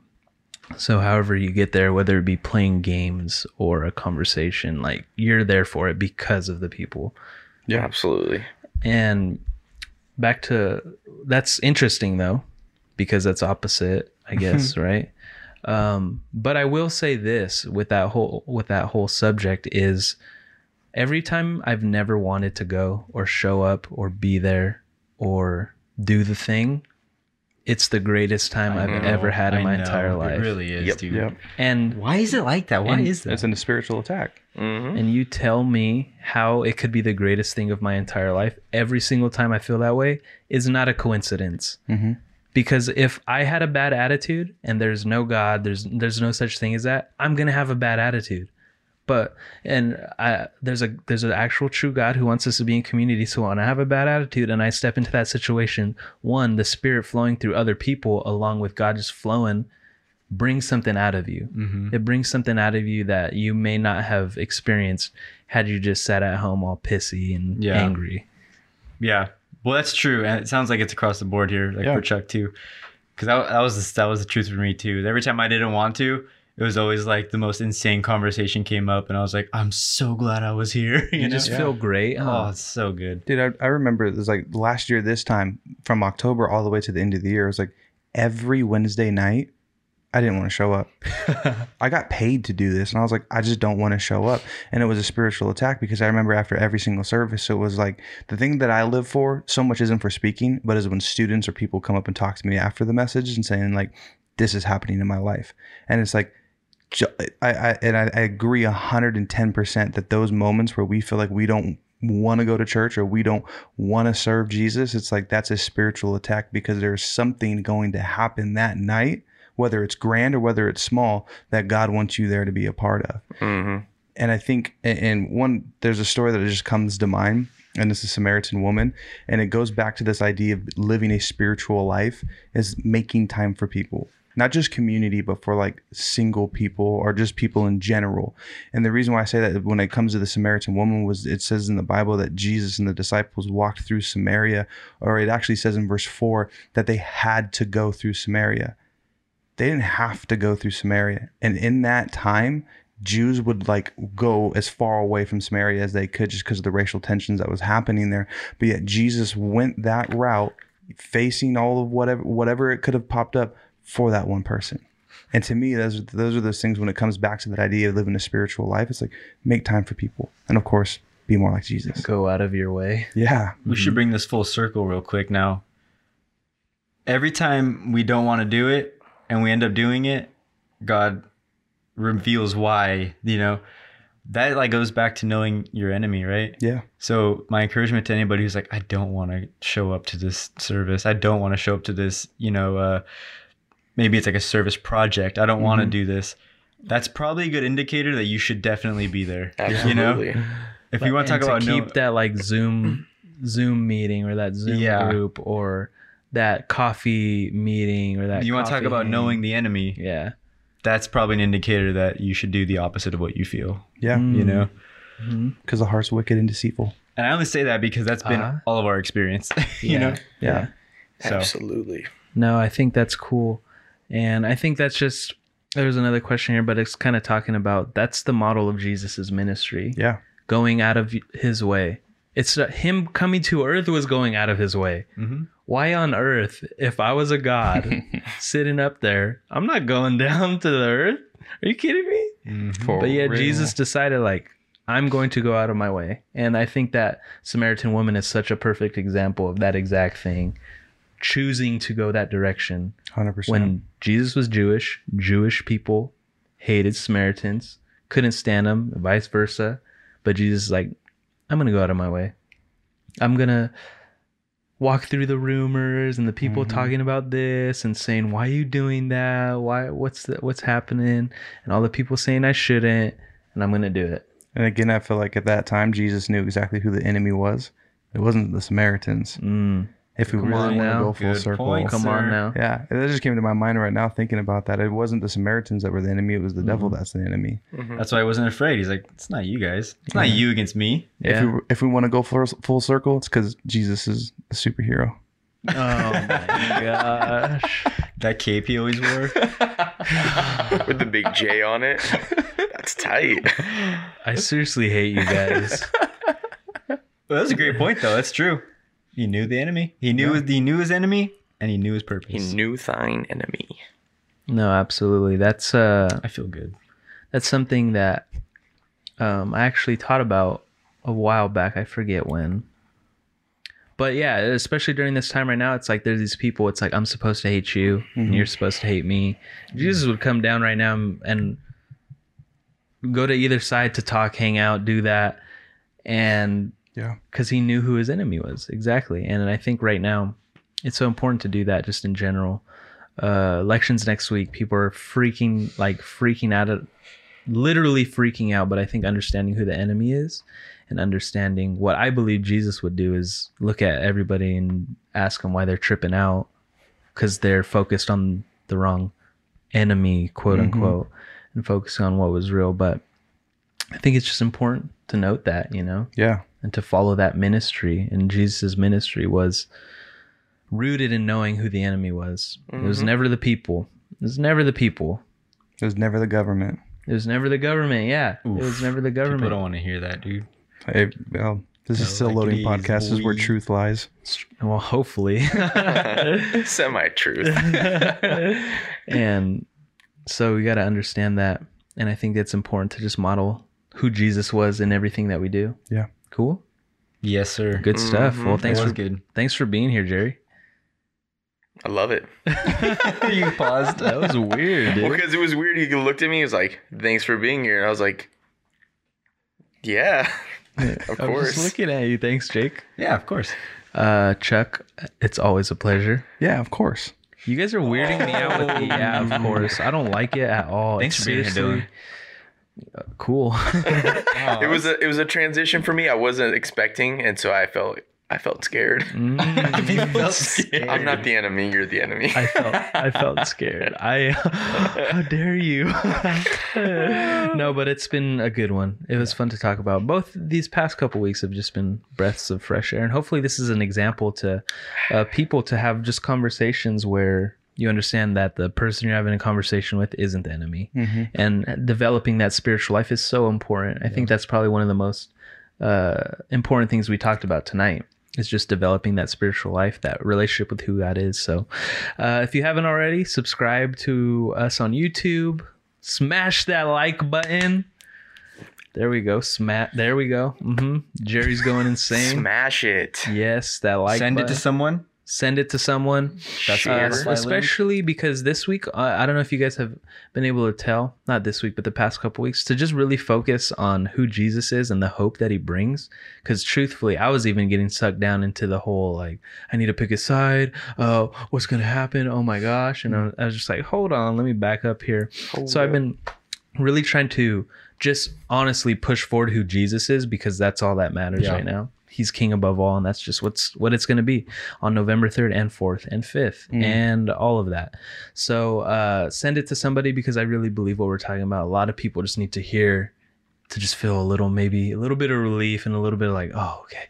So however you get there, whether it be playing games or a conversation, like you're there for it because of the people. Yeah. Absolutely. And back to that's interesting though, because that's opposite, I guess, right? Um, but I will say this with that whole with that whole subject is every time I've never wanted to go or show up or be there or do the thing, it's the greatest time I I've know, ever had in I my know. entire life. It really is, Yep. dude. Yep. And Why is it like that? Why is that? It's in a spiritual attack. Hmm and you tell me how it could be the greatest thing of my entire life every single time I feel that way is not a coincidence. Mm-hmm. Because if I had a bad attitude and there's no God, there's there's no such thing as that, I'm gonna have a bad attitude. But and I there's a there's an actual true God who wants us to be in community. So when I have a bad attitude and I step into that situation, one, the spirit flowing through other people along with God just flowing brings something out of you. Mhm. It brings something out of you that you may not have experienced had you just sat at home all pissy and Yeah. angry. Yeah. Well, that's true, and it sounds like it's across the board here, like Yeah. for Chuck too. Because that, that was the, that was the truth for me too. Every time I didn't want to, it was always like the most insane conversation came up, and I was like, I'm so glad I was here. You, You know? just feel great. oh, it's so good. Dude, I, I remember it was like last year, this time from October all the way to the end of the year. It was like every Wednesday night, I didn't want to show up. I got paid to do this, and I was like, I just don't want to show up. And it was a spiritual attack because I remember after every single service, it was like the thing that I live for so much isn't for speaking, but is when students or people come up and talk to me after the message and saying like, this is happening in my life, and it's like. I, I and I, I agree hundred and ten percent that those moments where we feel like we don't want to go to church or we don't want to serve Jesus, it's like that's a spiritual attack because there's something going to happen that night, whether it's grand or whether it's small, that God wants you there to be a part of. hmm And I think, and- and one, there's a story that just comes to mind, and it's a Samaritan woman, and it goes back to this idea of living a spiritual life is making time for people. Not just community, but for like single people or just people in general. And the reason why I say that when it comes to the Samaritan woman was it says in the Bible that Jesus and the disciples walked through Samaria, or it actually says in verse four that they had to go through Samaria. They didn't have to go through Samaria. And in that time, Jews would like go as far away from Samaria as they could just because of the racial tensions that was happening there. But yet Jesus went that route, facing all of whatever whatever it could have popped up for that one person. And to me, those those are those things when it comes back to that idea of living a spiritual life. It's like make time for people, and of course, be more like Jesus. Go out of your way. Yeah, We should mm-hmm. bring this full circle real quick now. Every time we don't want to do it and we end up doing it, God reveals why, you know. that like goes back to knowing your enemy, right? Yeah. So my encouragement to anybody who's like, I don't want to show up to this service. I don't want to show up to this, you know, uh, maybe it's like a service project. I don't want to do this. That's probably a good indicator that you should definitely be there. Absolutely. You know, if you want to And talk about keep no, that like Zoom Zoom meeting or that Zoom Yeah. group or that coffee meeting or that you want to talk about hang. knowing the enemy, yeah that's probably an indicator that you should do the opposite of what you feel. Yeah. You know, Mhm. Because the heart's wicked and deceitful. and I only say that because that's been Uh-huh. all of our experience. you Yeah. know, Yeah. So Absolutely. No, I think that's cool. And I think that's just there's another question here, but it's kind of talking about that's the model of Jesus's ministry. Yeah. Going out of his way. It's uh, him coming to earth was going out of his way. mhm. Why on earth, if I was a god sitting up there, I'm not going down to the earth? Are you kidding me? Mhm. But yet real. Jesus decided like I'm going to go out of my way. And I think that Samaritan woman is such a perfect example of that exact thing. Choosing to go that direction 100%. when Jesus was Jewish, Jewish people hated Samaritans, couldn't stand them, vice versa. But Jesus is like, I'm gonna go out of my way. I'm gonna walk through the rumors and the people Mhm. talking about this and saying, "Why are you doing that? Why? What's the, what's happening?" And all the people saying I shouldn't, and I'm gonna do it. and again, I feel like at that time, Jesus knew exactly who the enemy was. It wasn't the Samaritans. Mm, If we Come really on want to now. go full Good circle. point. come on sir. now. Yeah, that just came to my mind right now thinking about that. It wasn't the Samaritans that were the enemy; it was the devil mm-hmm. that's the enemy. Mm-hmm. That's why I wasn't afraid. He's like, it's not you guys. It's not you against me. Yeah. If we if we want to go full, full circle, it's because Jesus is a superhero. oh my gosh. That cape he always wore. With the big J on it. That's tight. I seriously hate you guys. Well, that's a great point, though. That's true. He knew the enemy. He knew he knew his enemy, and he knew his purpose. He knew thine enemy. No, absolutely. That's uh I feel good. that's something that um I actually taught about a while back. I forget when. But yeah, especially during this time right now, it's like there's these people. It's like I'm supposed to hate you, and Mhm. you're supposed to hate me. Jesus would come down right now and- and go to either side to talk, hang out, do that, and Yeah. because he knew who his enemy was exactly. And I think right now, it's so important to do that just in general. Uh, elections next week, people are freaking like freaking out, at, literally freaking out. But I think understanding who the enemy is and understanding what I believe Jesus would do is look at everybody and ask them why they're tripping out because they're focused on the wrong enemy, quote Mhm. unquote, and focusing on what was real. But I think it's just important to note that, you know Yeah. And to follow that ministry. And Jesus' ministry was rooted in knowing who the enemy was. It was Mhm. never the people. It was never the people. It was never the government. It was never the government. Yeah, it was never the government. People don't want to hear that, dude. Hey, well, this is No, still like loading podcast. This is where truth lies. Well, hopefully. Semi truth. and so we got to understand that, and I think it's important to just model who Jesus was in everything that we do. Yeah. Cool. Yes, sir. Good stuff. Mhm. Well, thanks for good. thanks for being here, Jerry. I love it. you paused. That was weird, Well, because it was weird. He looked at me. He was like, "Thanks for being here." And I was like, "Yeah, of I was course." just looking at you. Thanks, Jake. Yeah, of course. Uh, Chuck, it's always a pleasure. Yeah, of course. You guys are weirding me out with the yeah, of course. I don't like it at all. Thanks It's for being here, seriously- Uh, cool. it was a it was a transition for me. I wasn't expecting, and so I felt I felt scared. Mm, felt scared. I'm not the enemy. You're the enemy. I felt I felt scared. I how dare you? no, but it's been a good one. It was fun to talk about. Both these past couple weeks have just been breaths of fresh air, and hopefully this is an example to uh, people to have just conversations where you understand that the person you're having a conversation with isn't the enemy, Mm-hmm. and developing that spiritual life is so important. I think that's probably one of the most uh, important things we talked about tonight is just developing that spiritual life, that relationship with who God is. So, uh, if you haven't already, subscribe to us on YouTube. Smash that like button. There we go. Smash. There we go. hmm Jerry's going insane. Smash it. Yes, that like. Send it to someone. Send it to someone. That's Uh, a s- Spotify link. especially because this week, uh, I don't know if you guys have been able to tell, not this week, but the past couple weeks, to just really focus on who Jesus is and the hope that he brings. Because truthfully, I was even getting sucked down into the whole like, I need to pick a side. Oh, what's gonna happen? Oh my gosh! And I was, I was just like, hold on, let me back up here. so I've been really trying to just honestly push forward who Jesus is because that's all that matters Yeah. right now. He's king above all, and that's just what's what it's going to be on November third and fourth and fifth, and all of that. So uh, send it to somebody because I really believe what we're talking about. A lot of people just need to hear to just feel a little, maybe a little bit of relief and a little bit of like, oh, okay,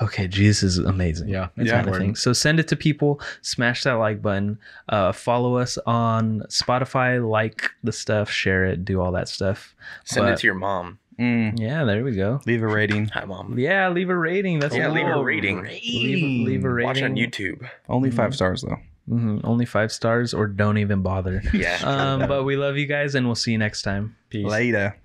okay, Jesus is amazing. Yeah, it's kind of thing. So send it to people, smash that like button, uh, follow us on Spotify, like the stuff, share it, do all that stuff. Send But- it to your mom. Mm. Yeah, there we go. Leave a rating. Hi, mom. Yeah, leave a rating. That's Yeah, cool. leave a rating. Leave, leave a rating. Watch on YouTube. Only Mm-hmm. five stars though. Mhm, Only five stars, or don't even bother. Yeah. um, but we love you guys, and we'll see you next time. Peace. Later.